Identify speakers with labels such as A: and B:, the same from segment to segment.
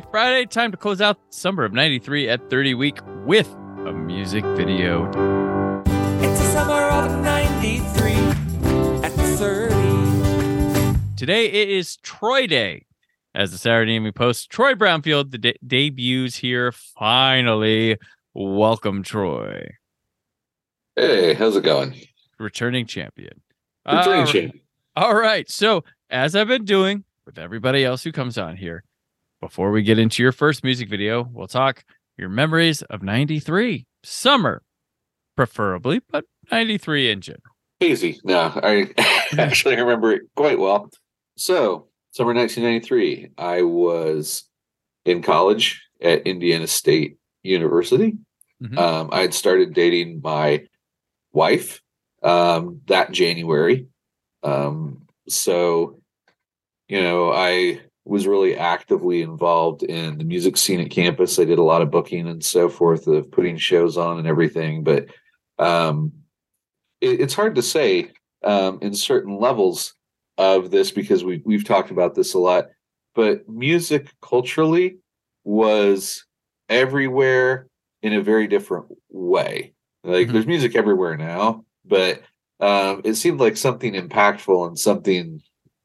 A: Friday. Friday, time to close out summer of 93 at 30 week with a music video.
B: It's the summer of 93 at 30.
A: Today it is Troy Day. As the Saturday Evening Post, Troy Brownfield the de- debuts here finally. Welcome, Troy,
C: Hey, how's it going?
A: returning champion.
C: Returning
A: All-
C: champ.
A: All right. So, as I've been doing with everybody else who comes on here, before we get into your first music video, we'll talk your memories of 93 summer, preferably, but 93 in general.
C: Easy. No, I actually remember it quite well. So, summer 1993, I was in college at Indiana State University.
A: Mhm.
C: Um, I had started dating my wife um, that January. Um, so, you know, I was really actively involved in the music scene at campus. I did a lot of booking and so forth of putting shows on and everything. But um, it, it's hard to say um, in certain levels of this because we we've talked about this a lot. But music culturally was everywhere in a very different way. Like
A: Mhm.
C: there's music everywhere now, but um, it seemed like something impactful and something,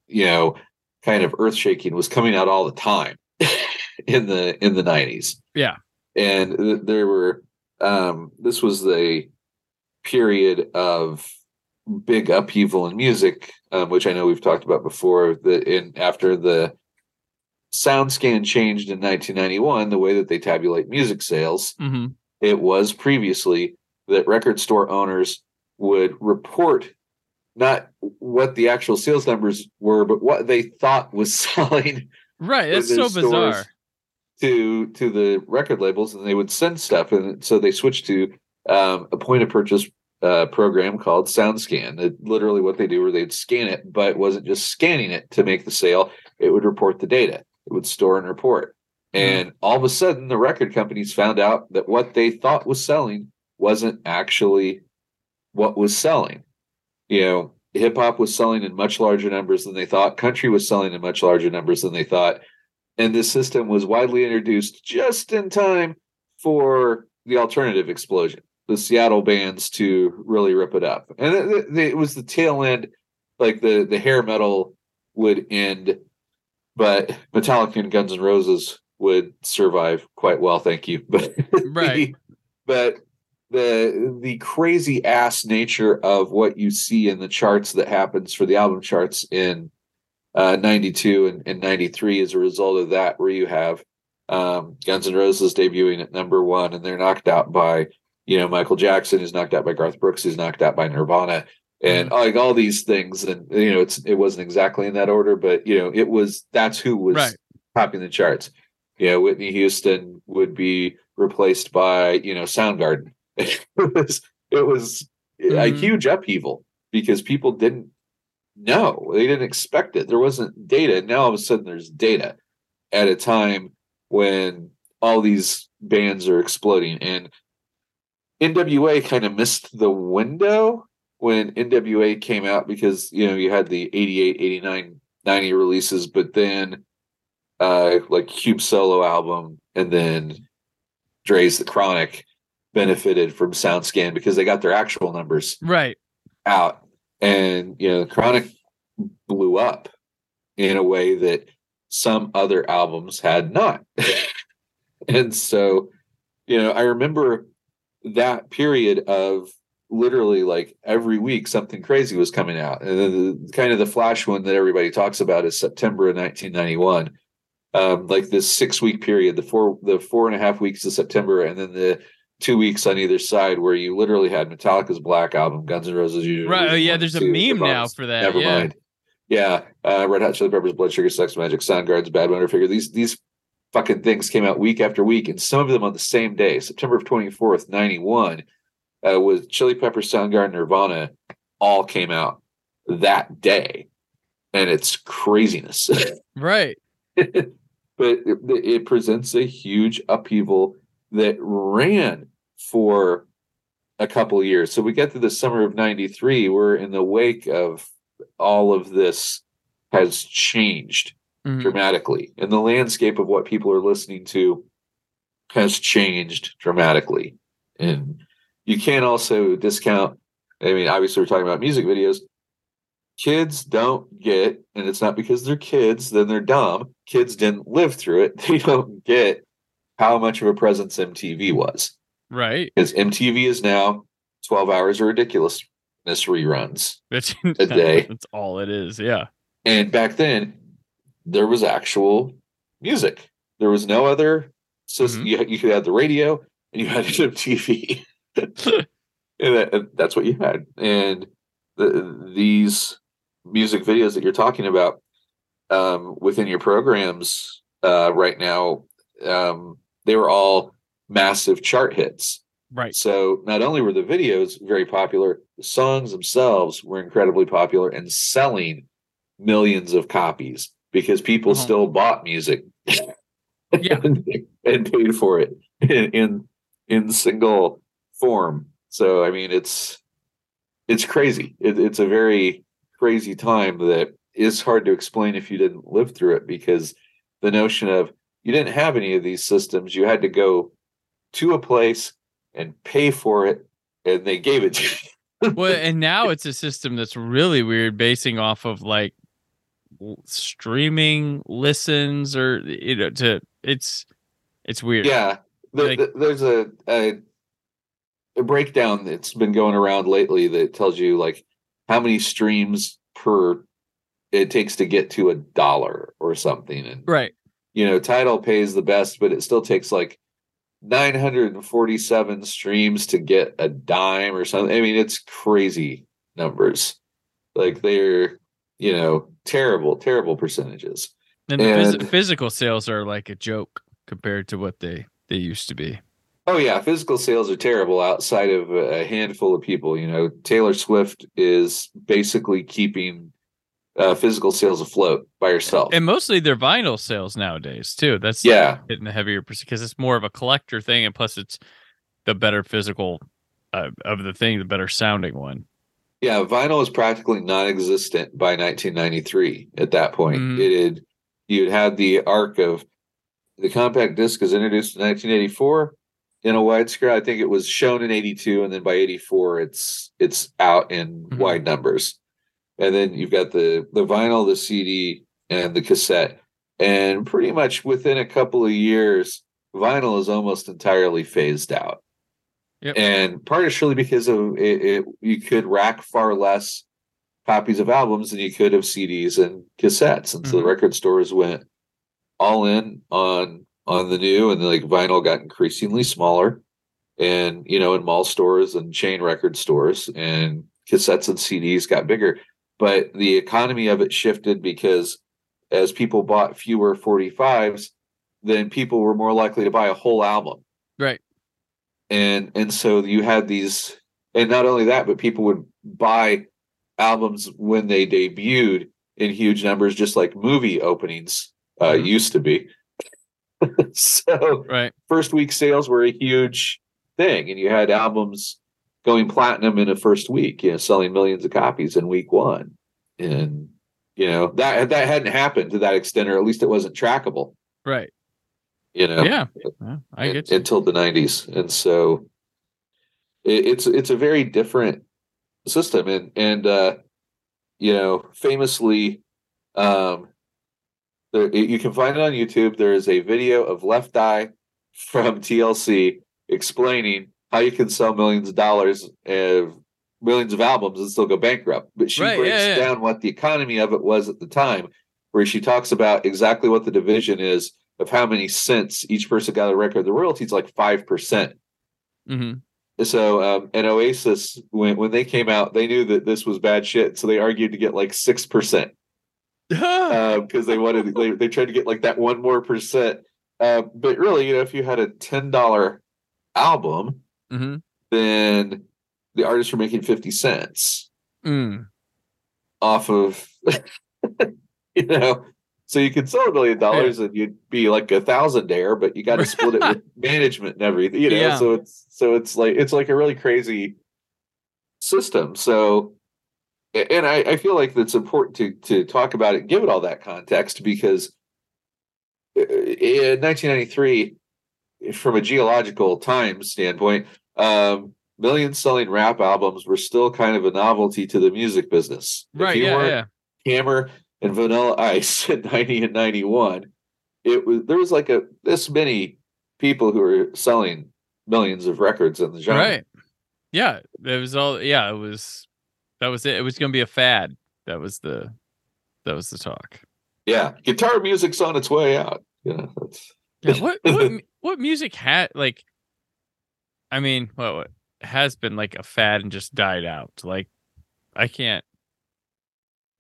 C: you know, kind of earth shaking was coming out all the time in the in the 90s.
A: Yeah.
C: And th- there were um this was the period of big upheaval in music, um, which I know we've talked about before. That in after the SoundScan changed in 1991, the way that they tabulate music sales,
A: hmm
C: it was previously that record store owners would report not what the actual sales numbers were, but what they thought was selling
A: Right. That's
C: within
A: so bizarre.
C: to to the record labels, and they would send stuff, and so they switched to um, a point of purchase uh, program called SoundScan. It, literally, what they do were they'd scan it, but it wasn't just scanning it to make the sale; it would report the data. It would store and report. And all of a sudden, the record companies found out that what they thought was selling wasn't actually what was selling. You know, hip hop was selling in much larger numbers than they thought. Country was selling in much larger numbers than they thought. And this system was widely introduced just in time for the alternative explosion, the Seattle bands to really rip it up. And it, it- it was the tail end, like the the hair metal would end, but Metallica and Guns N' Roses would survive quite well, thank you. But
A: Right.
C: but the the crazy ass nature of what you see in the charts that happens for the album charts in uh 92 and, and 93 as a result of that where you have um Guns N' Roses debuting at number one and they're knocked out by you know Michael Jackson is knocked out by Garth Brooks is knocked out by Nirvana and like all these things and you know it's it wasn't exactly in that order but you know it was that's who was
A: Right.
C: topping the charts. You know Whitney Houston would be replaced by you know Soundgarden it was it was a
A: Mhm.
C: huge upheaval because people didn't know. They didn't expect it. There wasn't data. And now all of a sudden there's data at a time when all these bands are exploding. And nwa kind of missed the window when nwa came out because you know you had the 88 89 90 releases but then uh like cube solo album and then dre's the chronic benefited from soundscan because they got their actual numbers
A: Right.
C: out. And you know chronic blew up in a way that some other albums had not. And so you know i remember that period of literally like every week something crazy was coming out. And then the, kind of the flash one that everybody talks about is september of 1991 um, like this six week period, the four the four and a half weeks of September, and then the two weeks on either side where you literally had Metallica's Black Album, Guns N' Roses. Usually
A: Right. Oh, yeah. There's a meme now for that.
C: Never
A: yeah.
C: mind. Yeah, uh, Red Hot Chili Peppers, Blood Sugar Sex Magik, Soundgarden's Badmotorfinger. These these fucking things came out week after week, and some of them on the same day. September fourth, ninety one, uh, with Chili Peppers, Soundgarden, Nirvana, all came out that day, and it's craziness.
A: Right.
C: but it, it presents a huge upheaval that ran for a couple of years. So we get to the summer of 93, we're in the wake of all of this has changed
A: Mhm.
C: dramatically and the landscape of what people are listening to has changed dramatically. And you can't also discount i mean obviously we're talking about music videos. Kids don't get and it's not because they're kids then they're dumb. Kids didn't live through it. They don't get how much of a presence mtv was
A: Right.
C: because mtv is now 12 hours of ridiculousness reruns A day.
A: That's all it is. Yeah.
C: And back then, there was actual music. There was no other system.
A: Mhm.
C: You, you could have the radio and you had MTV. and, that, and that's what you had. And the, these music videos that you're talking about um, within your programs uh, right now, um, they were all massive chart hits.
A: Right.
C: So not only were the videos very popular, the songs themselves were incredibly popular and selling millions of copies because people
A: Uh-huh.
C: still bought music
A: Yeah.
C: and, and paid for it in, in in single form. So I mean it's it's crazy. It, it's a very crazy time that is hard to explain if you didn't live through it because the notion of you didn't have any of these systems. You had to go to a place and pay for it, and they gave it to you.
A: well, and now it's a system that's really weird, basing off of like streaming listens or you know to it's it's weird.
C: Yeah, the,
A: Like-
C: the- there's a, a a breakdown that's been going around lately that tells you like how many streams per it takes to get to a dollar or something, and
A: Right.
C: you know, Tidal pays the best, but it still takes like 947 streams to get a dime or something. I mean, it's crazy numbers. Like they're, you know, terrible, terrible percentages.
A: And, the phys- physical sales are like a joke compared to what they they used to be.
C: Oh yeah, physical sales are terrible outside of a handful of people. You know, Taylor Swift is basically keeping uh, physical sales afloat by yourself.
A: And mostly they're vinyl sales nowadays too. That's
C: yeah,
A: hitting the heavier because it's more of a collector thing, and plus it's the better physical uh, of the thing, the better sounding one.
C: yeah, vinyl was practically non-existent by 1993. At that point,
A: Mhm.
C: it had you'd had the arc of the compact disc is introduced in 1984 in a widescreen. I think it was shown in 82, and then by 84, it's it's out in
A: Mhm.
C: wide numbers. And then you've got the the vinyl, the CD, and the cassette. And pretty much within a couple of years, vinyl is almost entirely phased out.
A: Yep.
C: And partially because of it, it, you could rack far less copies of albums than you could of CDs and cassettes, and so the
A: Mhm.
C: record stores went all in on on the new, and the, like vinyl got increasingly smaller, and you know in mall stores and chain record stores, and cassettes and CDs got bigger, but the economy of it shifted because as people bought fewer 45s, then people were more likely to buy a whole album
A: Right.
C: and and so you had these and not only that but people would buy albums when they debuted in huge numbers just like movie openings uh
A: Mhm.
C: used to be so
A: Right.
C: first week sales were a huge thing and you had albums going platinum in a first week you know selling millions of copies in week one and you know that that hadn't happened to that extent or at least it wasn't trackable
A: Right.
C: you know
A: Yeah. Yeah, I get you.
C: until the 90s and so it, it's it's a very different system and and uh you know famously um there, you can find it on youtube there is a video of left eye from tlc explaining how you can sell millions of dollars of millions of albums and still go bankrupt but she
A: Right,
C: breaks
A: yeah, yeah.
C: down what the economy of it was at the time where she talks about exactly what the division is of how many cents each person got a record. The royalties like five percent.
A: hmm
C: So um, and Oasis when when they came out, they knew that this was bad shit, so they argued to get like six percent because they wanted they, they tried to get like that one more percent. Uh, but really, you know, if you had a ten dollar album,
A: hmm
C: then the artists were making fifty cents
A: Mm.
C: off of you know. So you could sell a million dollars and you'd be like a thousand there, but you got to split it with management and everything, you know.
A: Yeah.
C: So it's so it's like it's like a really crazy system. So and I, I feel like that's important to to talk about it, give it all that context because uh, in 1993, from a geological time standpoint, um, million selling rap albums were still kind of a novelty to the music business. If
A: Right.
C: you
A: Yeah.
C: weren't
A: Yeah.
C: Hammer and Vanilla Ice in 90 and 91, it was there was like a this many people who were selling millions of records in the genre.
A: Right. Yeah. It was all. Yeah. It was. That was it. It was going to be a fad. That was the. That was the talk.
C: Yeah, guitar music's on its way out. Yeah, that's
A: Yeah. What what what music had like? I mean, what, what has been like a fad and just died out? Like, I can't.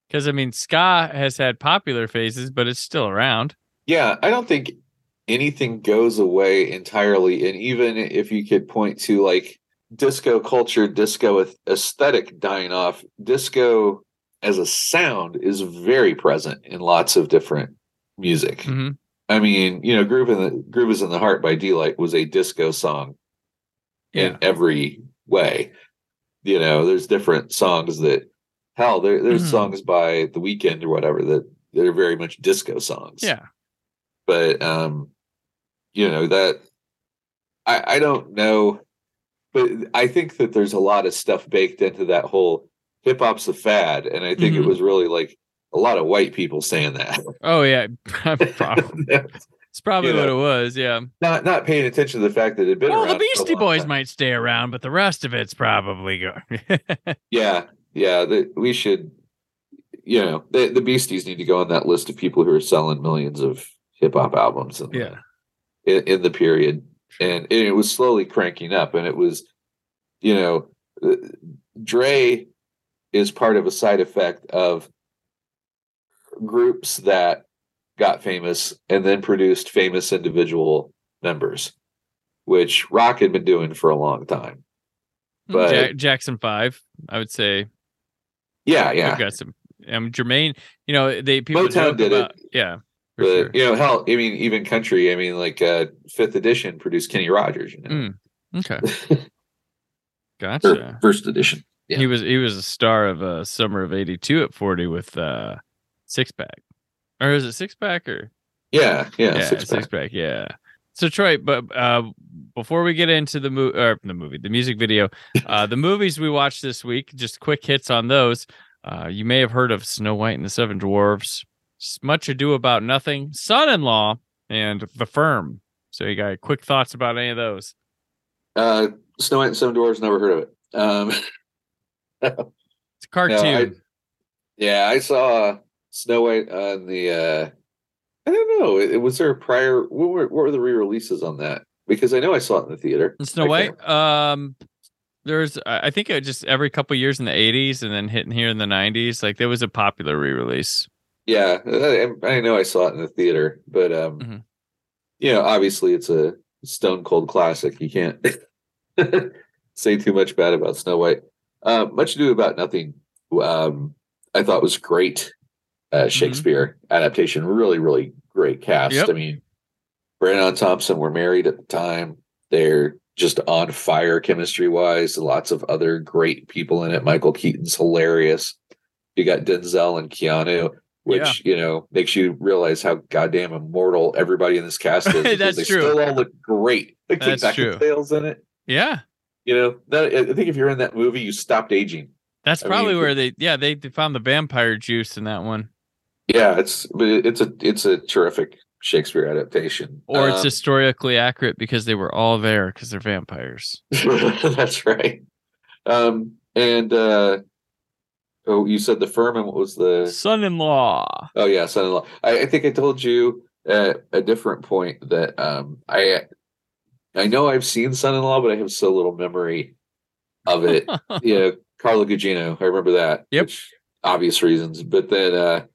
A: Because I mean, ska has had popular phases, but it's still around.
C: yeah. I don't think anything goes away entirely, and even if you could point to like disco culture, disco aesthetic dying off, disco as a sound is very present in lots of different music.
A: hmm
C: I mean, you know, "Groove in the Groove is in the Heart" by Deee-Lite was a disco song in
A: Yeah.
C: every way. You know, there's different songs that hell, there, there's
A: Mhm.
C: songs by The Weeknd or whatever that that are very much disco songs.
A: Yeah.
C: But um, you know, that I I don't know, but I think that there's a lot of stuff baked into that whole hip hop's a fad, and I think it
A: Mhm.
C: was really like a lot of white people saying that.
A: Oh yeah. Probably. It's probably
C: You
A: what
C: know.
A: it was. Yeah.
C: not not paying attention to the fact that it been
A: Well, the
C: around for a
A: Beastie Boys
C: time.
A: might stay around, but the rest of it's probably go.
C: Yeah, yeah. That we should, you know, the, the Beasties need to go on that list of people who are selling millions of hip hop albums. In,
A: yeah.
C: in, in the period, and it was slowly cranking up, and it was, you know, uh, Dre is part of a side effect of groups that got famous and then produced famous individual members, which Rock had been doing for a long time. But-
A: Ja- Jackson Five, I would say.
C: Yeah, yeah.
A: I've got some. Um, Jermaine, you know, they people
C: Motown did it.
A: Yeah,
C: but
A: sure.
C: you know, hell, I mean, even country. I mean, like uh, Fifth Edition produced Kenny Rogers. You know,
A: Mm, Okay, gotcha.
C: First Edition. yeah.
A: He was he was a star of uh, summer of '82 at 40 with uh, six pack, or is it six pack or
C: Yeah, yeah,
A: yeah,
C: six
A: six,
C: pack.
A: Yeah. So Troy, but uh, before we get into the movie or the movie, the music video, uh, the movies we watched this week, just quick hits on those. Uh, you may have heard of Snow White and the Seven Dwarfs, Much Ado About Nothing, Son-in-Law, and The Firm. So you got quick thoughts about any of those?
C: Uh, Snow White and Seven Dwarfs. Never heard of it. Um,
A: It's a cartoon.
C: yeah, I saw Snow White on the. uh I don't know. It, was there a prior. What were what were the re-releases on that? Because I know I saw it in the theater.
A: And Snow
C: I
A: White.
C: can't-
A: Um, there's I think it just every couple years in the 80s and then hitting here in the 90s. Like there was a popular re-release.
C: Yeah, I, I know I saw it in the theater, but um,
A: Mhm.
C: you know, obviously it's a stone cold classic. You can't say too much bad about Snow White. Uh, much ado about nothing. Um, I thought was great. Uh, Shakespeare adaptation, really, really great cast.
A: Yep.
C: I mean, Branagh and Thompson were married at the time. They're just on fire chemistry wise. Lots of other great people in it. Michael Keaton's hilarious. You got Denzel and Keanu, which you know makes you realize how goddamn immortal everybody in this cast is.
A: That's
C: they
A: true.
C: Still all look great. Like
A: That's
C: Kate
A: true.
C: Beckinsale's in it.
A: Yeah.
C: You know, that, I think if you're in that movie, you stopped aging.
A: That's
C: I
A: probably
C: you
A: where they yeah, they, they found the vampire juice in that one.
C: Yeah, it's it's a it's a terrific Shakespeare adaptation.
A: Or it's
C: Um,
A: historically accurate because they were all there because they're vampires.
C: That's right. Um, and uh, Oh, you said the firm, and what was the?
A: Son-in-law.
C: Oh yeah, son-in-law. I, I think I told you at a different point that um I I know I've seen son-in-law, but I have so little memory of it. yeah, Carla Gugino. I remember that.
A: Yep.
C: Obvious reasons, but then uh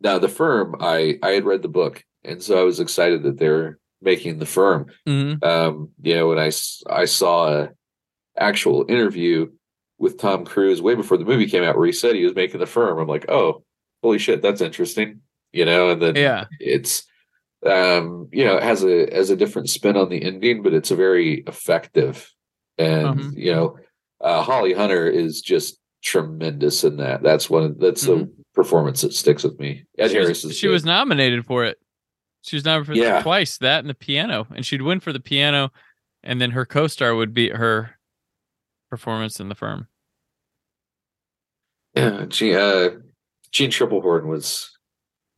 C: now the firm. I I had read the book, and so I was excited that they're making the firm.
A: Mhm.
C: Um, you know, when I I saw a actual interview with Tom Cruise way before the movie came out, where he said he was making the firm. I'm like, oh, holy shit, that's interesting. You know, and then
A: Yeah.
C: it's um you know it has a has a different spin on the ending but it's a very effective and
A: Mhm.
C: you know uh holly hunter is just tremendous in that that's one of- that's the performance that sticks with me ed
A: Mm-hmm. She,
C: harris
A: was, she
C: good.
A: was nominated for it. She was nominated for
C: Yeah.
A: twice, that and the piano. And she'd win for the piano, and then her co-star would beat her performance in the firm.
C: yeah Jeanne uh Jeanne Tripplehorn was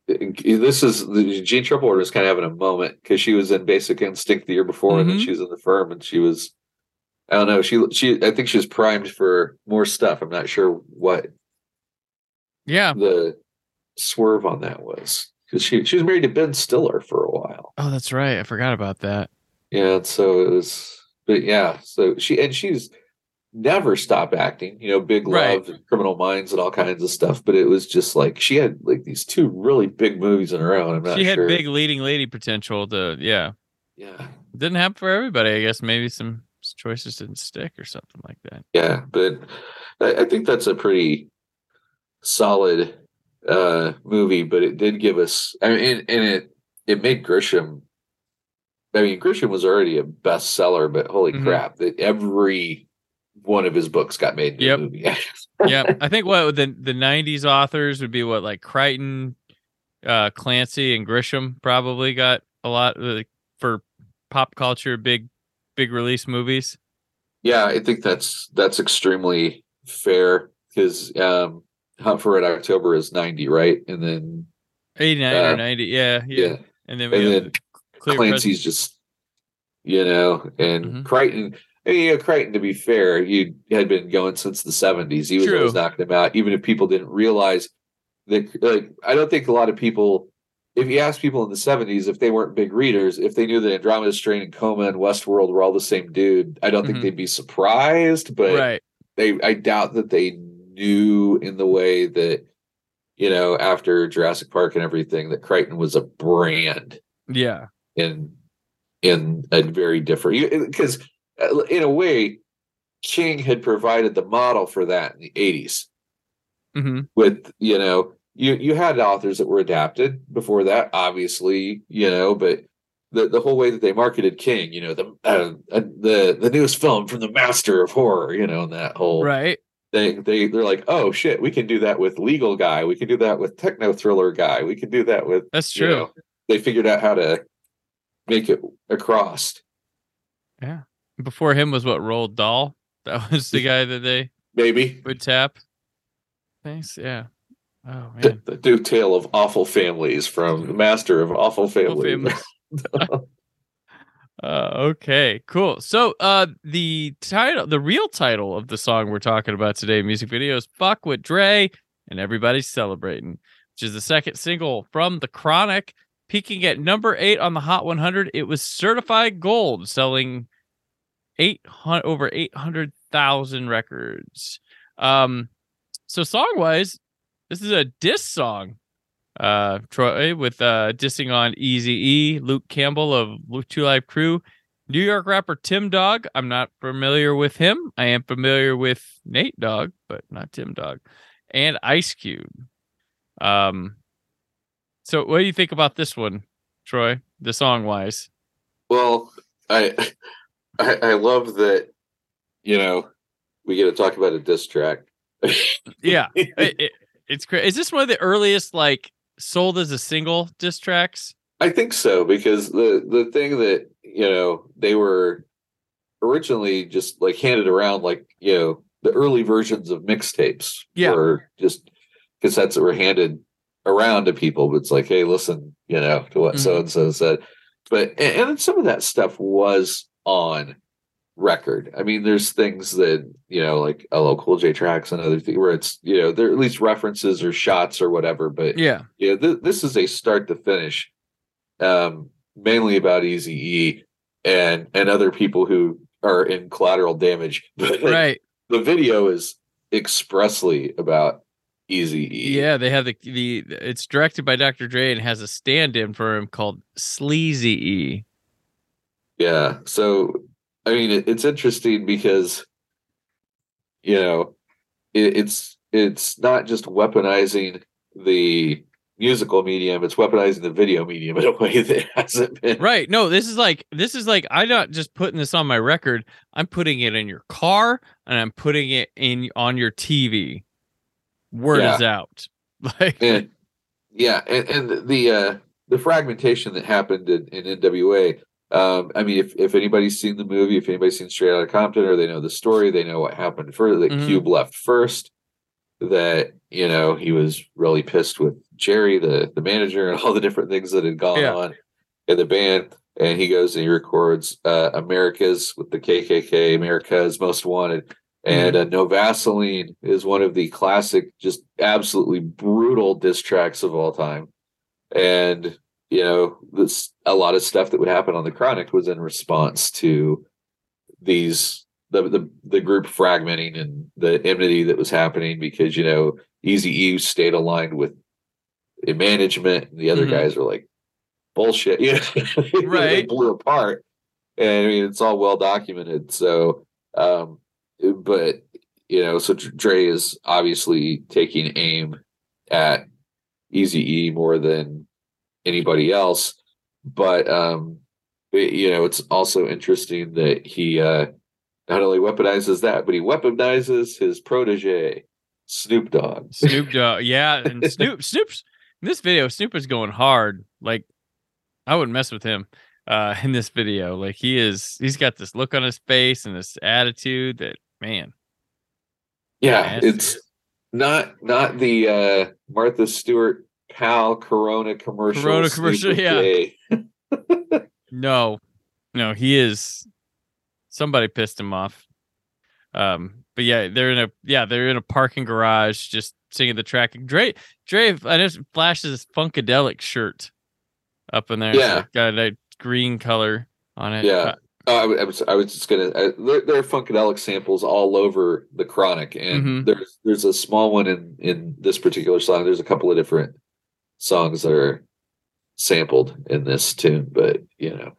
C: this is the Jeanne Tripplehorn was kind of having a moment because she was in Basic Instinct the year before, and then
A: Mhm.
C: she was in the firm, and she was, I don't know, she she I think she was primed for more stuff. I'm not sure what
A: Yeah.
C: the swerve on that was because she she was married to Ben Stiller for a while.
A: Oh, that's right. I forgot about that.
C: Yeah, and so it was, but yeah, so she and she's never stopped acting. You know, Big
A: Right.
C: Love, and Criminal Minds, and all kinds of stuff. But it was just like she had like these two really big movies in her own. I'm not
A: She had
C: sure.
A: big leading lady potential to yeah.
C: yeah,
A: Didn't happen for everybody, I guess. Maybe some choices didn't stick or something like that.
C: yeah. But I, I think that's a pretty solid uh movie. But it did give us. I mean, and, and it it made Grisham. I mean, Grisham was already a bestseller, but holy
A: Mhm.
C: crap! That every one of his books got made into
A: Yep.
C: a movie.
A: yeah, I think what the the '90s authors would be what like Crichton, uh, Clancy, and Grisham probably got a lot uh, for pop culture, big, big release movies.
C: Yeah, I think that's that's extremely fair because um, Hunt for Red October is ninety, right? And then
A: '89
C: Uh,
A: or '90, yeah, yeah.
C: yeah,
A: And then
C: and then
A: Clear
C: Clancy's just you know, and
A: Mhm.
C: Crichton. I mean, you know, Crichton, to be fair, he had been going since the seventies. He was
A: True.
C: always knocking them out, even if people didn't realize that. Like, I don't think a lot of people. If you ask people in the seventies if they weren't big readers, if they knew that Andromeda Strain and Coma and Westworld were all the same dude, I don't
A: Mhm.
C: think they'd be surprised. But
A: right.
C: they I doubt that they knew in the way that you know after Jurassic Park and everything that Crichton was a brand
A: Yeah.
C: in in a very different because in a way King had provided the model for that in the 80s
A: hmm
C: with you know you you had authors that were adapted before that obviously you know but the, the whole way that they marketed King, you know, the uh, uh, the the newest film from the master of horror, you know, and that whole
A: Right.
C: They they they're like, oh shit, we can do that with legal guy, we can do that with techno thriller guy, we can do that with
A: That's
C: you
A: true.
C: know, they figured out how to make it across. Yeah.
A: Before him was what Roald Dahl. That was the guy that they
C: Maybe
A: would tap. Thanks. Yeah. Oh
C: the,
A: man.
C: the new tale of awful families from master of awful families.
A: Families. Uh, okay, cool. So, uh, the title, the real title of the song we're talking about today, music video is "Fuck with Dre" and everybody's celebrating, which is the second single from the Chronic, peaking at number eight on the Hot 100. It was certified gold, selling eight hundred over eight hundred thousand records. Um, so song wise, this is a diss song uh Troy with uh dissing on Easy E, Luke Campbell of Luke Two Live Crew, New York rapper Tim Dog. I'm not familiar with him. I am familiar with Nate Dogg, but not Tim Dog, and Ice Cube. Um, so what do you think about this one, Troy? The song wise,
C: Well, I, I I love that. You know, we get to talk about a diss track.
A: yeah, it, it- it's great. Is this one of the earliest like sold as a single diss tracks?
C: I think so because the the thing that you know they were originally just like handed around like you know the early versions of mixtapes
A: Yeah.
C: were just cassettes that were handed around to people. But it's like, hey, listen, you know, to what so and so said. But and, and some of that stuff was on record. I mean, there's things that you know, like LL Cool J tracks and other things where it's you know there at least references or shots or whatever. But
A: Yeah.
C: yeah, th- this is a start to finish, um, mainly about Easy E and and other people who are in collateral damage. But
A: Right.
C: the video is expressly about Easy E.
A: Yeah, they have the the it's directed by Dr. Dre and has a stand-in for him called Sleazy E.
C: Yeah. So, I mean, it, it's interesting because, you know, it, it's it's not just weaponizing the musical medium; it's weaponizing the video medium in a way that hasn't been.
A: Right. No, this is like this is like I'm not just putting this on my record. I'm putting it in your car and I'm putting it in on your TV. Word
C: Yeah.
A: is out. Like
C: And, yeah, and, and the uh, the fragmentation that happened in, in NWA. Um, I mean, if, if anybody's seen the movie, if anybody's seen Straight Outta Compton, or they know the story, they know what happened first. That
A: Mhm.
C: Cube left first. That you know he was really pissed with Jerry, the the manager, and all the different things that had gone
A: Yeah.
C: on in the band. And he goes and he records uh, America's with the KKK, America's Most Wanted. And uh, No Vaseline is one of the classic, just absolutely brutal diss tracks of all time. And, you know, this a lot of stuff that would happen on the Chronic was in response to these the the, the group fragmenting and the enmity that was happening because, you know, Easy E stayed aligned with the management and the other
A: Mhm.
C: guys were like bullshit. You know, they
A: Right.
C: blew apart. And I mean it's all well documented. So um but you know, so Dre is obviously taking aim at Easy E more than anybody else. But um, it- you know, it's also interesting that he uh, not only weaponizes that, but he weaponizes his protege, Snoop Dogg.
A: Snoop Dogg. Yeah, and Snoop Snoop's in this video, Snoop is going hard. Like I wouldn't mess with him uh in this video. Like he is he's got this look on his face and this attitude that man.
C: Yeah, it's not not the uh, Martha Stewart pal Corona commercial.
A: Corona commercial, yeah. No, no, he is. Somebody pissed him off. Um, but yeah, they're in a yeah, they're in a parking garage just singing the track. Dre, Dre, I just flashes his funkadelic shirt up in there.
C: Yeah.
A: like got a green color on it.
C: Yeah.
A: Uh,
C: Oh, I, was I was just gonna. I, there, there are funkadelic samples all over the Chronic, and
A: Mhm.
C: there's there's a small one in in this particular song. There's a couple of different songs that are sampled in this tune, but you know,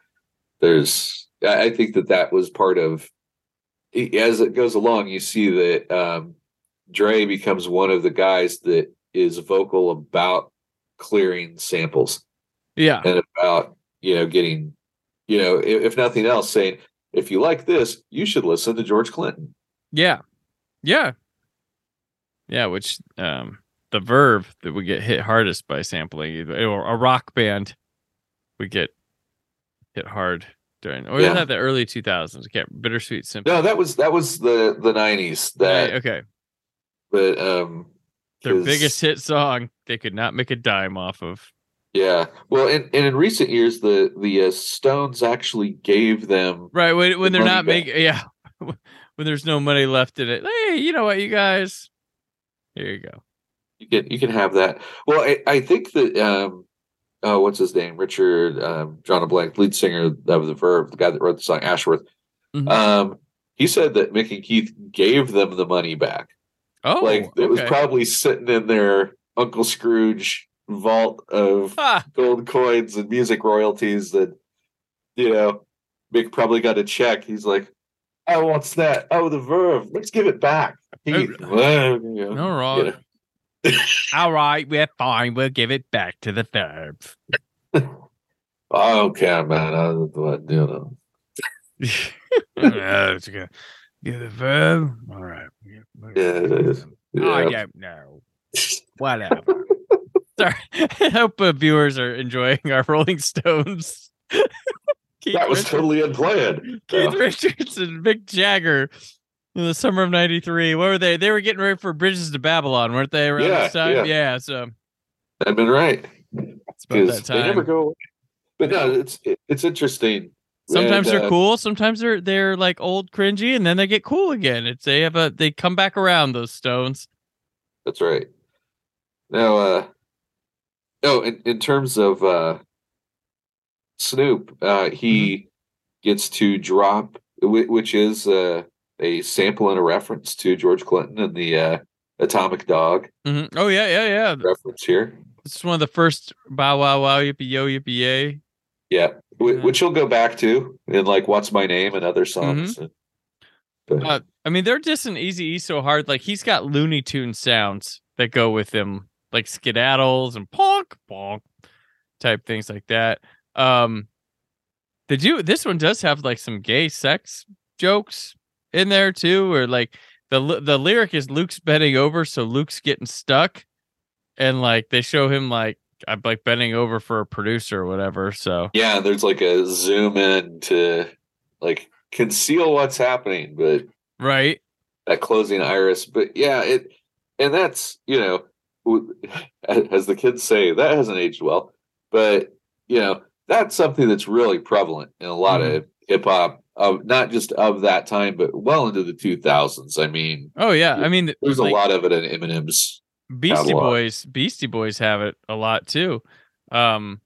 C: there's. I think that that was part of. As it goes along, you see that um, Dre becomes one of the guys that is vocal about clearing samples
A: yeah,
C: and about you know getting you know if, if nothing else saying if you like this you should listen to george clinton
A: yeah, yeah, yeah. Which um, the Verve that would get hit hardest by sampling, or a rock band would get hit hard during, or
C: Yeah.
A: that the early two thousands? Can't. Bittersweet Symphony.
C: no that was that was the the 90s that
A: Right, okay.
C: but um
A: Their biggest hit song, they could not make a dime off of.
C: yeah well and, and in recent years the the uh, stones actually gave them
A: Right when when
C: The
A: they're not making, yeah, when there's no money left in it. Hey, you know what, you guys? Here you go.
C: You can you can have that well i, I think that um oh what's his name richard um john a blank lead singer of the verve the guy that wrote the song ashworth
A: Mhm.
C: um he said that mick and keith gave them the money back
A: Oh,
C: like it was probably sitting in their Uncle Scrooge vault of
A: Ah,
C: gold coins and music royalties that you know Mick probably got a check. He's like, Oh, what's that? Oh, the Verve. Let's give it back.
A: Oh,
C: you
A: no
C: you
A: wrong.
C: know.
A: All right, we're fine. We'll give it back to the Verve.
C: I don't care, man. I, don't what, you know.
A: yeah, it's good. Yeah, the Verve. All right.
C: Yeah, it is.
A: I don't know. Whatever. Sorry. I hope uh, viewers are enjoying our Rolling Stones.
C: That was
A: Richards-
C: totally unplanned.
A: Keith
C: Uh,
A: Richards and Mick Jagger in the summer of '93. What were they? They were getting ready for Bridges to Babylon, weren't they? Around
C: Yeah,
A: this time,
C: yeah.
A: yeah. So
C: I've been right.
A: it's about that
C: because they never go away. But no, it's it's interesting
A: Sometimes
C: And,
A: they're
C: uh,
A: cool, sometimes they're they're like old cringy, and then they get cool again. It's they have a they come back around those stones.
C: That's right. Now, uh, no, in, in terms of uh, Snoop, uh, he gets to drop, which is uh, a sample and a reference to George Clinton and the uh, Atomic Dog
A: Mhm. Oh yeah, yeah, yeah.
C: reference here.
A: Is one of the first bow wow wow yippee yo yippee yay.
C: Yeah,
A: Yeah.
C: which he'll go back to in like "What's My Name" and other songs. But,
A: Uh, I mean, they're just an easy E so hard. Like he's got Looney Tune sounds that go with him, like skedaddles and ponk ponk type things like that. Um, did you? This one does have like some gay sex jokes in there too, or like the the lyric is Luke's bending over, so Luke's getting stuck, and like they show him like I'm like bending over for a producer or whatever. So
C: yeah, there's like a zoom in to like conceal what's happening, but
A: right,
C: that closing iris. But yeah, it and that's you know, as the kids say, that hasn't aged well. But you know, that's something that's really prevalent in a lot mm-hmm. of hip hop, of not just of that time, but well into the 2000s. I mean,
A: oh yeah, I mean,
C: there's a lot of it in Eminem's.
A: Beastie
C: catalog.
A: Boys, Beastie Boys have it a lot too. Um,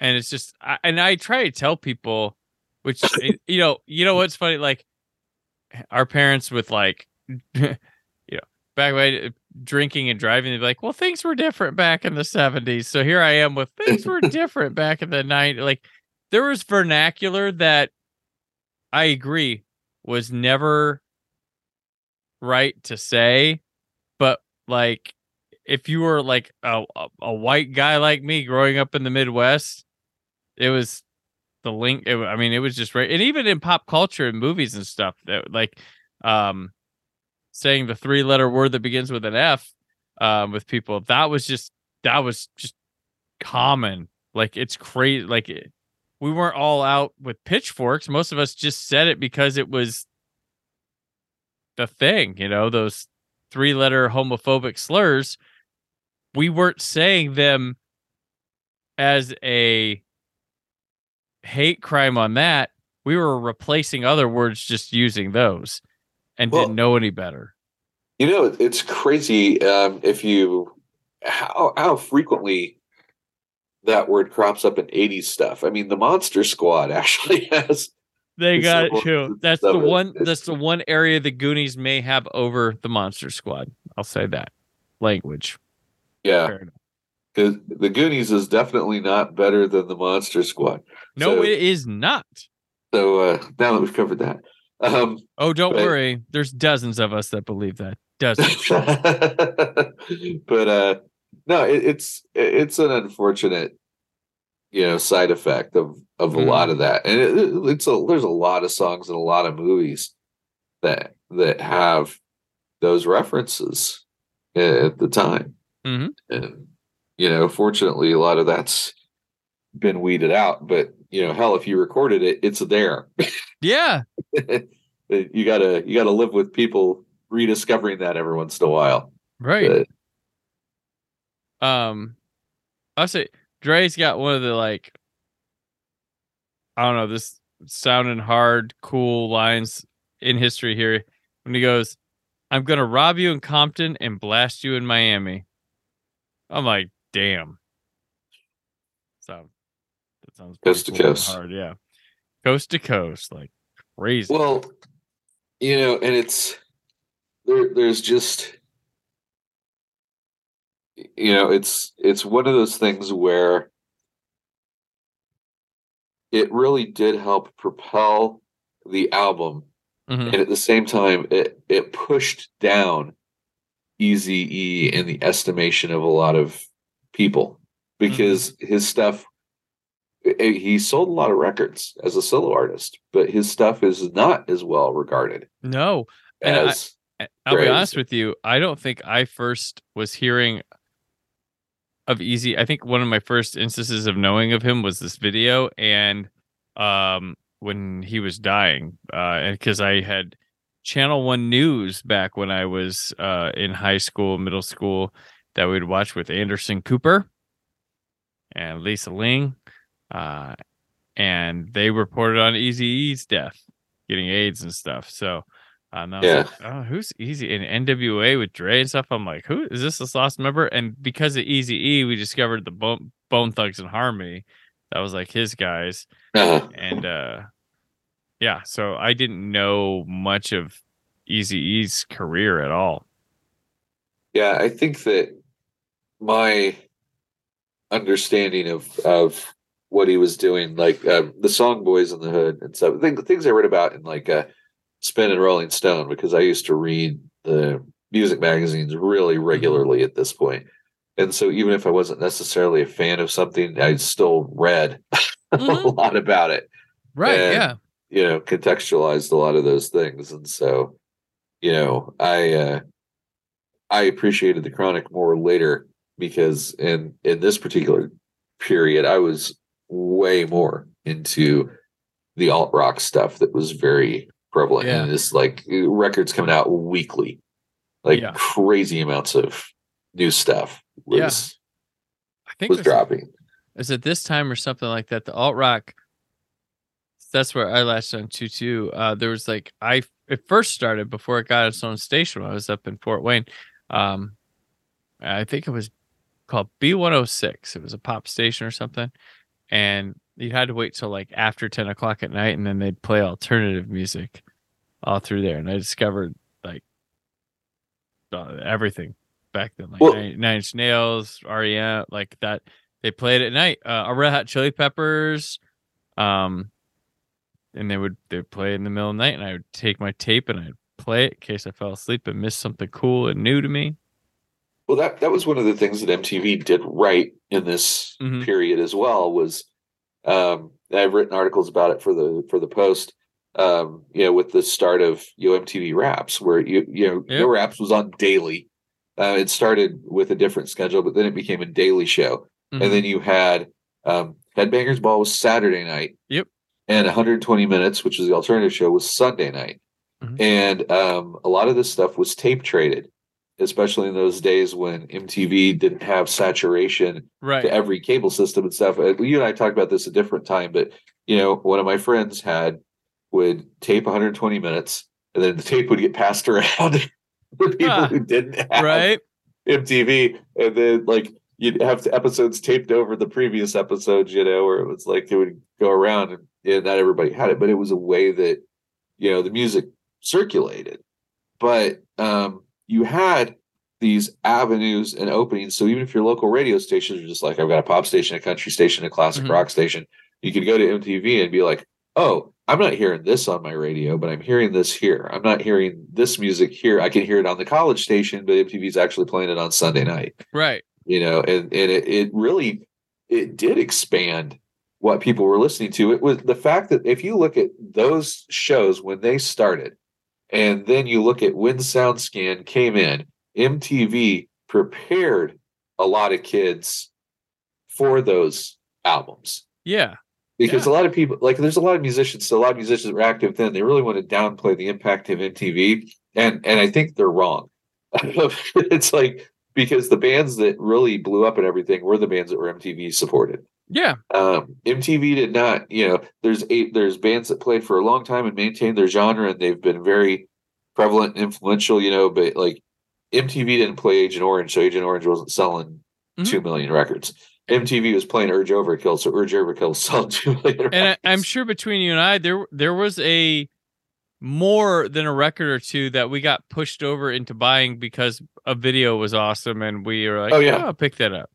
A: and it's just, I, and I try to tell people, which you know, you know what's funny, like our parents with like, you know, back when drinking and driving, they'd be like, "Well, things were different back in the '70s." So here I am with things were different back in the '90s. Like there was vernacular that I agree was never right to say, but like if you were like a, a, white guy like me growing up in the Midwest, it was the link. It, I mean, it was just right. And even in pop culture and movies and stuff, that like um, saying the three letter word that begins with an F um, with people, that was just that was just common. Like it's crazy. Like it, we weren't all out with pitchforks. Most of us just said it because it was the thing. You know, those three letter homophobic slurs we weren't saying them as a hate crime on that. We were replacing other words just using those and
C: Well-
A: didn't know any better.
C: You know, it's crazy um, if you how how frequently that word crops up in 80s stuff. I mean, the Monster Squad actually has
A: They got it too. That's the
C: so it-
A: one that's the one area the Goonies may have over the Monster Squad. I'll say that. Language.
C: yeah. Because the Goonies is definitely not better than the Monster Squad.
A: No,
C: So-
A: it is not.
C: So uh, now that we've covered that, um,
A: Oh, don't
C: But-
A: worry. There's dozens of us that believe that. Dozens.
C: but uh, no, it, it's it's an unfortunate, you know, side effect of of a
A: Mhm.
C: lot of that, and it, it- it's a there's a lot of songs and a lot of movies that that have those references at the time,
A: Mhm.
C: and you know, fortunately, a lot of that's been weeded out. But you know, hell, if you recorded it, it's there.
A: yeah.
C: you gotta you gotta live with people rediscovering that every once in a while.
A: Right.
C: But,
A: Um, I say Dre's got one of the like, I don't know, this sounding hard, cool lines in history here when he goes, "I'm gonna rob you in Compton and blast you in Miami." I'm like, damn. So that sounds pretty
C: Coast to
A: cool
C: coast.
A: hard, yeah, coast to coast, like crazy.
C: well, you know, and it's there. There's just you know, it's it's one of those things where it really did help propel the album
A: Mhm.
C: and at the same time it it pushed down easy e in the estimation of a lot of people because his stuff eh, he sold a lot of records as a solo artist but his stuff is not as well regarded
A: No, And
C: as
A: I- I'll be honest with you. I don't think I first was hearing of Eazy. I think one of my first instances of knowing of him was this video, and um, when he was dying, uh, because I had Channel One News back when I was uh in high school, middle school, that we'd watch with Anderson Cooper and Lisa Ling, uh, and they reported on Eazy-E's death, getting AIDS and stuff. So. Um, I was
C: Yeah.
A: like, oh, who's Eazy and NWA with Dre and stuff? I'm like, who is this? This lost member? And because of Easy E, we discovered the Bone, Bone Thugs and Harmony. That was like his guys
C: Uh,
A: and uh yeah so i didn't know much of Eazy-E's career at all
C: yeah, I think that my understanding of of what he was doing, like uh, the song "Boys in the Hood" and stuff, things, things I read about in like uh, Spin and Rolling Stone, because I used to read the music magazines really regularly at this point. And so, even if I wasn't necessarily a fan of something, I still read a
A: Mhm.
C: lot about it.
A: right
C: And-
A: yeah
C: you know contextualized a lot of those things and so you know i uh i appreciated the chronic more later because in in this particular period i was way more into the alt rock stuff that was very prevalent
A: Yeah.
C: and this like records coming out weekly like
A: Yeah.
C: crazy amounts of new stuff
A: Yeah. i think
C: was
A: was,
C: dropping
A: Is it this time or something like that the alt rock that's where i latched on to too uh there was like i it first started before it got its own station when i was up in fort wayne um i think it was called b106 it was a pop station or something and you had to wait till like after 10 o'clock at night and then they'd play alternative music all through there and i discovered like uh, everything back then like
C: Well-
A: nine, nine inch nails rem like that they played at night uh a red hot chili peppers um and they would they play in the middle of the night and i would take my tape and i'd play it in case i fell asleep and missed something cool and new to me
C: Well, that that was one of the things that MTV did right in this
A: Mhm.
C: period as well. Was um, I've written articles about it for the for the Post. Um, you know, with the start of you know, MTV Raps, where you you know
A: Yep.
C: Yo Raps was on daily. Uh, it started with a different schedule, but then it became a daily show,
A: Mhm.
C: and then you had um, Headbangers Ball was Saturday night.
A: Yep.
C: And 120 minutes, which was the alternative show, was Sunday night.
A: Mhm.
C: And um, a lot of this stuff was tape traded especially in those days when MTV didn't have saturation
A: right
C: to every cable system and stuff. Uh, You and I talked about this a different time, but you know, one of my friends had would tape 120 minutes, and then the tape would get passed around to people
A: Ah,
C: who didn't have
A: right
C: MTV, and then like you'd have episodes taped over the previous episodes, you know, where it was like it would go around, and yeah, not everybody had it, but it was a way that you know the music circulated. But um, you had these avenues and openings. So even if your local radio stations are just like, I've got a pop station, a country station, a classic
A: Mhm.
C: rock station, you could go to MTV and be like, oh, I'm not hearing this on my radio, but I'm hearing this here. I'm not hearing this music here. I can hear it on the college station, but MTV's actually playing it on Sunday night.
A: right
C: You know, and, and it, it really it did expand what people were listening to. It was the fact that if you look at those shows when they started, and then you look at when SoundScan came in, MTV prepared a lot of kids for those albums.
A: Yeah.
C: Because
A: Yeah.
C: a lot of people like there's a lot of musicians so a lot of musicians were active then they really want to downplay the impact of mtv and and i think they're wrong. It's like because the bands that really blew up and everything were the bands that were mtv supported
A: yeah
C: um mtv did not you know there's eight there's bands that played for a long time and maintained their genre and they've been very prevalent and influential you know but like mtv didn't play agent orange so agent orange wasn't selling
A: Mhm.
C: two million records mtv was playing urge overkill so urge overkill sold two million
A: and I,
C: records.
A: i'm sure between you and i there there was a more than a record or two that we got pushed over into buying because a video was awesome and we were like
C: Oh, yeah.
A: i'll pick that up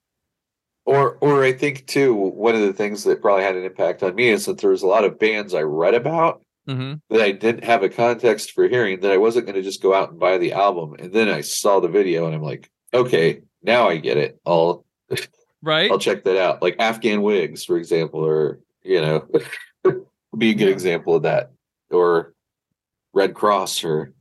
C: Or, or I think too, one of the things that probably had an impact on me is that there was a lot of bands I read about
A: hmm
C: that I didn't have a context for hearing. That I wasn't going to just go out and buy the album, and then I saw the video, and I'm like, okay, now I get it. I'll
A: right
C: I'll check that out. Like Afghan Whigs, for example, or you know, be a good
A: Yeah.
C: example of that. Or Redd Kross, or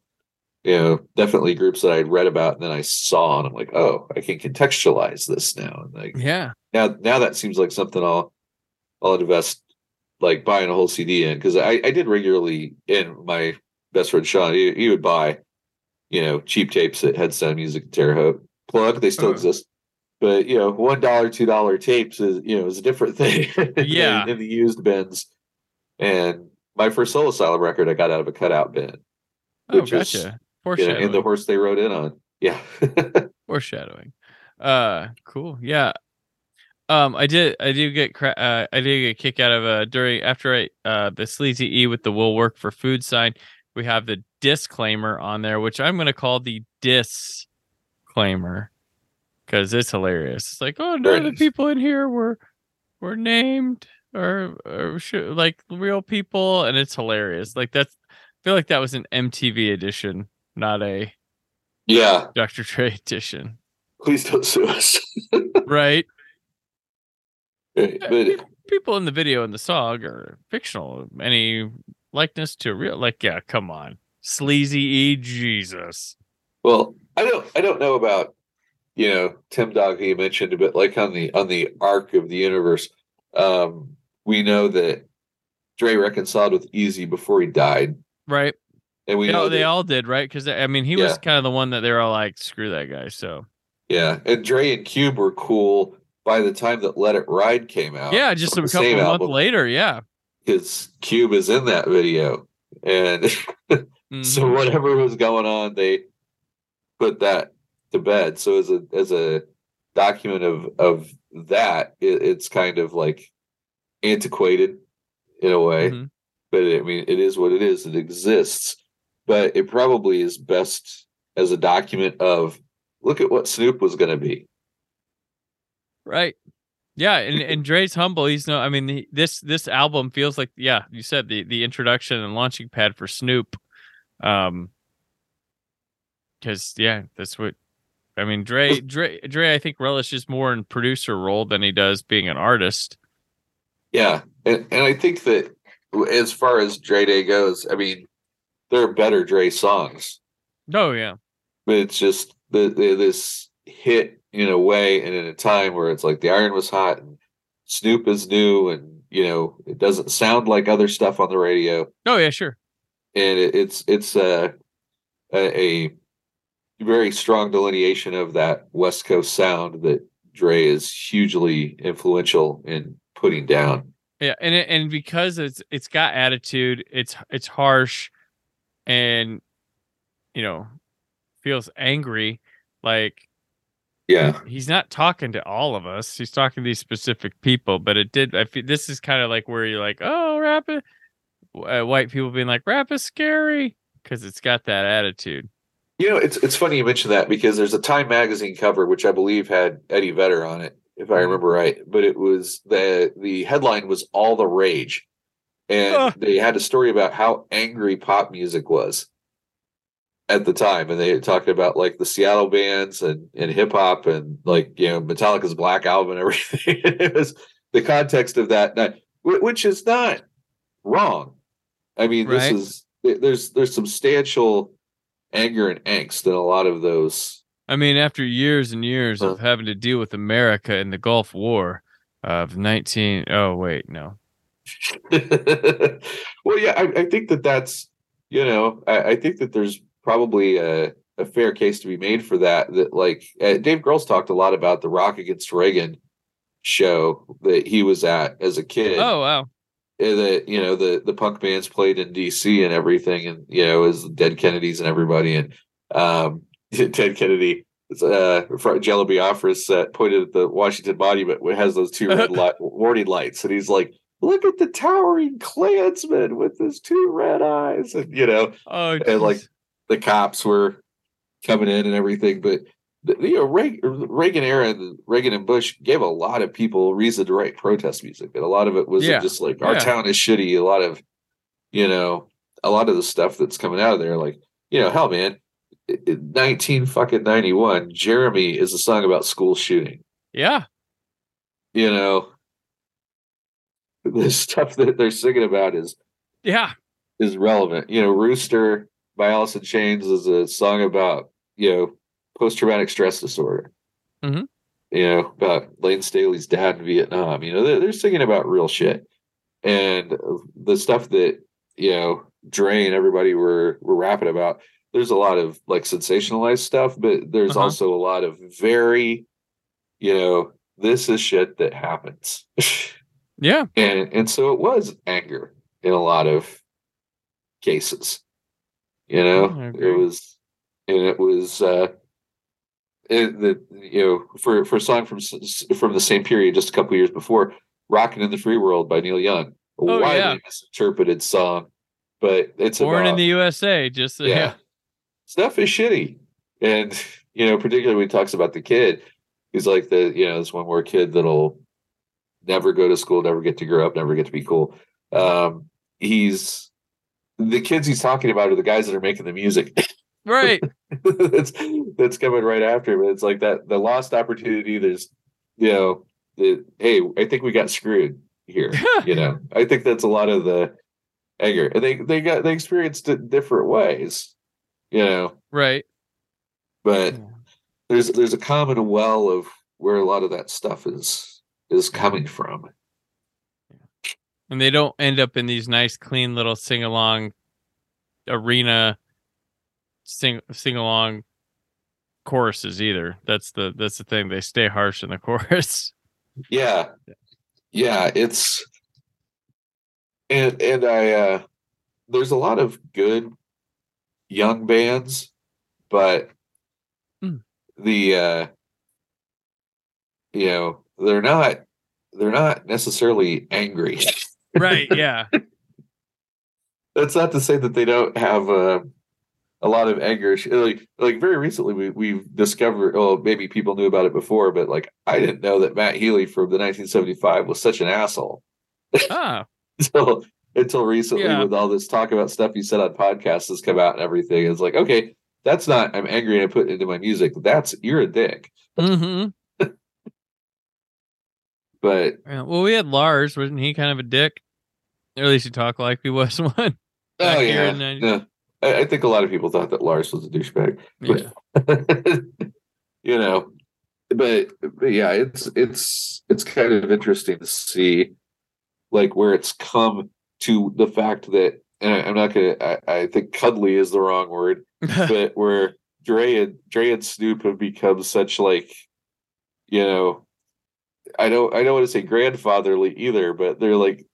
C: you know, definitely groups that I'd read about and then I saw, and I'm like, oh, I can contextualize this now. And like
A: yeah
C: now, now that seems like something I'll I'll invest like buying a whole CD in because I I did regularly in my best friend Sean. He, he would buy, you know, cheap tapes at Headstone Music and Terre Haute. Plug, they still
A: Uh,
C: exist. But you know, one dollar, two dollar tapes is you know is a different thing. than
A: Yeah.
C: in the used bins. And my first Soul Asylum record, I got out of a cutout bin.
A: Oh,
C: Which is,
A: gotcha.
C: You know,
A: Foreshadowing.
C: the horse they rode in on. Yeah.
A: Foreshadowing. Uh, cool. Yeah. Um, I did. I do get. Cra- uh, I did get a kick out of uh during after I uh the sleazy e with the will work for food sign. We have the disclaimer on there, which I'm gonna call the disclaimer because it's hilarious. It's like, oh, none of the people in here were were named or, or like real people, and it's hilarious. Like that's. I feel like that was an MTV edition, not a
C: yeah.
A: Dr. Dre edition,
C: Please don't sue us.
A: right?
C: but
A: people in the video and the song are fictional. Any likeness to real? Like, yeah, come on, sleazy e Jesus.
C: Well, I don't I don't know about you know Tim Dog you mentioned, but like on the on the arc of the universe, um, we know that Dre reconciled with Eazy before he died,
A: Right?
C: And we
A: They,
C: know
A: all, they all did, right? Because I mean, he was kind of the one that they were all like, "Screw that guy." So
C: yeah, and Dre and Cube were cool by the time that Let It Ride came out.
A: yeah, just a couple of months
C: album,
A: later, yeah.
C: because Cube is in that video, and
A: Mhm.
C: so whatever was going on, they put that to bed. So as a as a document of of that, it, it's kind of like antiquated in a way.
A: Mhm.
C: But I mean, it is what it is. It exists, but it probably is best as a document of look at what Snoop was going to be.
A: right. Yeah, and and Dre's humble. He's no. I mean, he, this this album feels like yeah. You said the the introduction and launching pad for Snoop. Um. Because yeah, that's what. I mean, Dre, Dre, Dre. I think relishes more in producer role than he does being an artist.
C: Yeah, and and I think that as far as Dre Day goes, I mean, there are better Dre songs.
A: Oh yeah.
C: but it's just the, the this hit in a way and in a time where it's like the iron was hot and Snoop is new and you know it doesn't sound like other stuff on the radio
A: Oh yeah, sure.
C: and it, it's it's a, a a very strong delineation of that West Coast sound that Dre is hugely influential in putting down.
A: Yeah, and it, and because it's it's got attitude, it's it's harsh, and you know, feels angry. Like
C: Yeah,
A: he's not talking to all of us; he's talking to these specific people. But it did. I feel this is kind of like where you're like, oh, rap it. Uh, white people being like, rap is scary because it's got that attitude.
C: you know it's it's funny you mention that because there's a Time magazine cover which I believe had Eddie Vedder on it if I remember right, but it was the the headline was all the rage, and
A: Ugh.
C: they had a story about how angry pop music was at the time, and they talked about like the Seattle bands and and hip hop and like you know Metallica's Black Album and everything. it was the context of that, wh- which is not wrong. I mean,
A: Right.
C: this is there's there's substantial anger and angst in a lot of those.
A: I mean, after years and years of
C: uh-huh.
A: having to deal with America in the Gulf War of nineteen. Oh wait, no.
C: well, yeah, I, I think that that's you know I, I think that there's probably a, a fair case to be made for that. That like uh, Dave Grohl's talked a lot about the Rock Against Reagan show that he was at as a kid.
A: Oh wow.
C: that you know the the punk bands played in DC and everything, and you know as Dead Kennedys and everybody, and um, Ted Kennedy, uh, Jello Biafra's uh, pointed at the Washington Monument, it has those two red light warning lights, and he's like, "Look at the towering Klansman with his two red eyes," and you know
A: Oh,
C: And, like, the cops were coming in and everything, but. You know, Reagan, Reagan era, and Reagan and Bush gave a lot of people reason to write protest music, and a lot of it was
A: Yeah.
C: just like our
A: Yeah.
C: town is shitty. A lot of, you know, a lot of the stuff that's coming out of there, like you know, hell, man, i- i- nineteen fucking ninety one, Jeremy is a song about school shooting.
A: yeah.
C: You know, the stuff that they're singing about is
A: Yeah.
C: is relevant. You know, Rooster by Alice in Chains is a song about, you know, post traumatic stress disorder.
A: Mhm.
C: You know, about Layne Staley's dad in Vietnam. You know, they're, they're singing about real shit. And the stuff that, you know, Dre and everybody were were rapping about, there's a lot of like sensationalized stuff, but there's
A: Uh-huh.
C: also a lot of very you know, this is shit that happens.
A: Yeah.
C: and and so it was anger in a lot of cases. You know, it was and it was uh it, the you know for for a song from from the same period just a couple years before rockin' in the free world by neil young a
A: Oh,
C: widely
A: yeah.
C: misinterpreted song but it's
A: Born in the USA. Just
C: yeah.
A: yeah.
C: Stuff is shitty. And, you know, particularly when he talks about the kid, he's like the, you know, this one more kid that'll never go to school, never get to grow up, never get to be cool. Um, he's the kids he's talking about are the guys that are making the music.
A: Right.
C: that's that's coming right after him. It's like that the lost opportunity. There's you know, the, hey, I think we got screwed here. you know, I think that's a lot of the anger. And they they got they experienced it different ways. You know,
A: right.
C: but there's there's a common well of where a lot of that stuff is is coming from.
A: And they don't end up in these nice, clean little sing along arena sing sing along choruses either. That's the that's the thing. They stay harsh in the chorus.
C: Yeah. Yeah, it's and and I uh there's a lot of good young bands, but
A: Hmm.
C: the uh you know, they're not they're not necessarily angry.
A: right. Yeah.
C: That's not to say that they don't have uh, a lot of anger. Like like very recently we we've discovered well maybe people knew about it before, but like I didn't know that Matt Healy from the 1975 was such an asshole.
A: Ah.
C: until until recently
A: Yeah.
C: with all this talk about stuff you said on podcasts has come out and everything. It's like, okay, that's not I'm angry and I put it into my music. That's you're a dick.
A: hmm
C: But
A: Well, we had Lars. Wasn't he kind of a dick? Or at least he talked like he was one.
C: Oh yeah,
A: in 90
C: yeah. I, I think a lot of people thought that Lars was a douchebag.
A: Yeah.
C: you know, but, but yeah, it's it's it's kind of interesting to see like where it's come to the fact that and I, I'm not gonna I, I think cuddly is the wrong word, but where Dre and Dre and Snoop have become such like, you know, I don't I don't want to say grandfatherly either, but they're like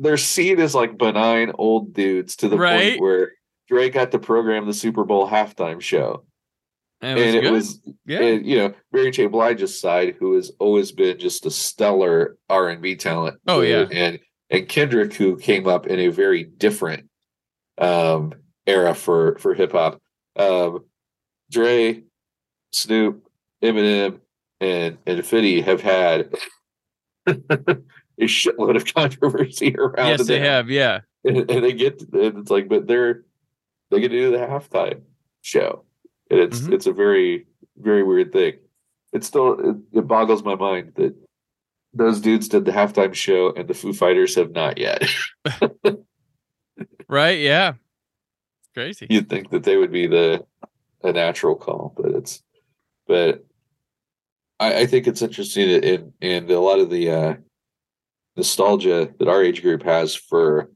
C: they're seen as like benign old dudes to the
A: Right.
C: point where Dre got to program the Super Bowl halftime show.
A: And it was
C: and it was
A: yeah.
C: and you know, Mary J. Blige's side, who has always been just a stellar R and B talent.
A: Oh, yeah.
C: and and Kendrick, who came up in a very different um, era for for hip hop. Um, Dre, Snoop, Eminem, and and Fiddy have had a shitload of controversy around.
A: yes, they
C: them.
A: have. Yeah.
C: and, and they get and it's like, but they're they get to do the halftime show, and it's
A: Mhm.
C: it's a very very weird thing. It still it, it boggles my mind that those dudes did the halftime show and the Foo Fighters have not yet.
A: Right. Yeah. It's crazy.
C: You'd think that they would be the a natural call, but it's but I, I think it's interesting in in a lot of the uh nostalgia that our age group has for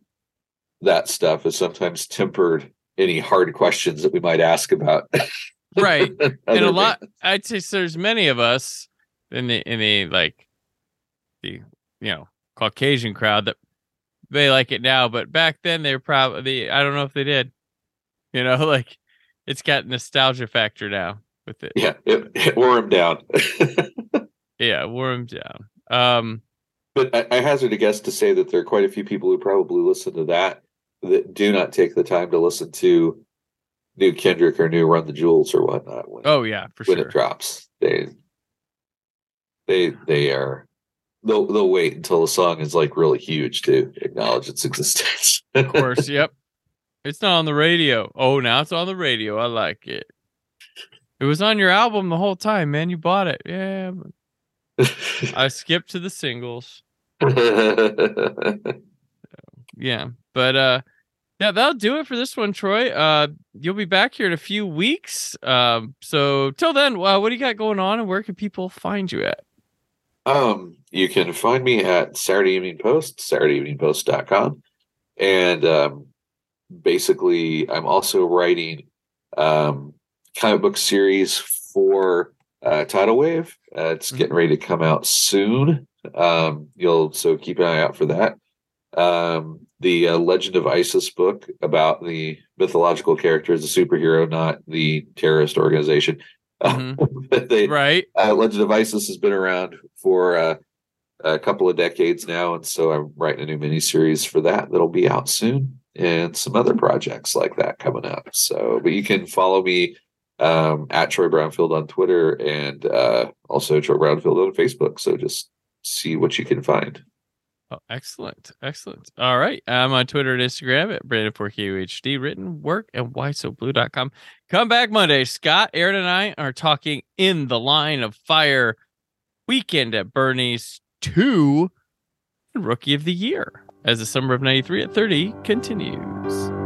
C: that stuff is sometimes tempered any hard questions that we might ask about.
A: Right. and a lot i'd say so there's many of us in the in the like the you know caucasian crowd that they like it now but back then they were probably i don't know if they did. You know like it's got nostalgia factor now with it.
C: Yeah it, it wore him down.
A: Yeah wore 'em down. Um
C: but I, I hazard a guess to say that there are quite a few people who probably listen to that that do not take the time to listen to new kendrick or new run the jewels or whatnot when,
A: oh yeah for
C: when
A: sure.
C: it drops. They they they are they'll they'll wait until the song is like really huge to acknowledge its existence.
A: Of course yep. It's not on the radio. Oh now it's on the radio. I like it it was on your album the whole time man. You bought it. Yeah. I skipped to the singles. Yeah. But uh yeah that'll do it for this one troy. Uh you'll be back here in a few weeks. Um so till then uh, what do you got going on and where can people find you at?
C: Um, you can find me at Saturday Evening Post, SaturdayEveningPost.com. And um, basically, I'm also writing um, comic book series for uh, Tidal Wave. Uh, it's
A: Mhm.
C: getting ready to come out soon. Um, you'll so keep an eye out for that. Um, the uh, Legend of Isis book about the mythological character as a superhero, not the terrorist organization. but they,
A: Right.
C: uh, Legend of Isis has been around for uh, a couple of decades now, and so I'm writing a new miniseries for that that'll be out soon, and some other projects like that coming up. So, but you can follow me um, at Troy Brownfield on Twitter and uh, also Troy Brownfield on Facebook. So just see what you can find.
A: Oh, excellent. Excellent. All right. I'm on Twitter and Instagram at Brandon4KUHD, written work at whysoblue.com. Come back Monday. Scott, Aaron, and I are talking in the line of fire weekend at Bernie's 2 Rookie of the Year as the summer of 93 at 30 continues.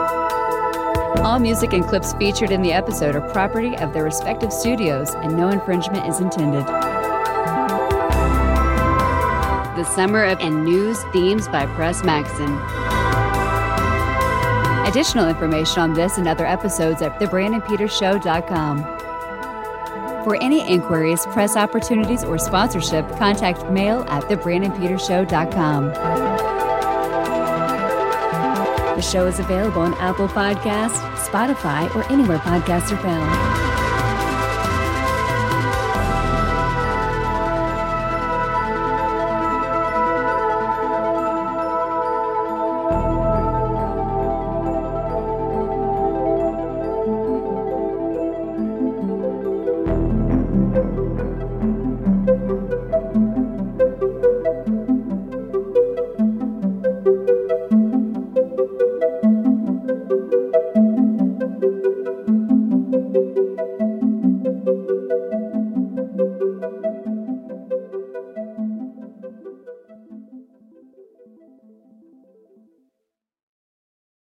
D: All music and clips featured in the episode are property of their respective studios, and no infringement is intended. The Summer of and News Themes by Press Maxon. Additional information on this and other episodes at thebrandonpetershow.com. For any inquiries, press opportunities, or sponsorship, contact mail at thebrandonpetershow.com. The show is available on Apple Podcasts, Spotify, or anywhere podcasts are found.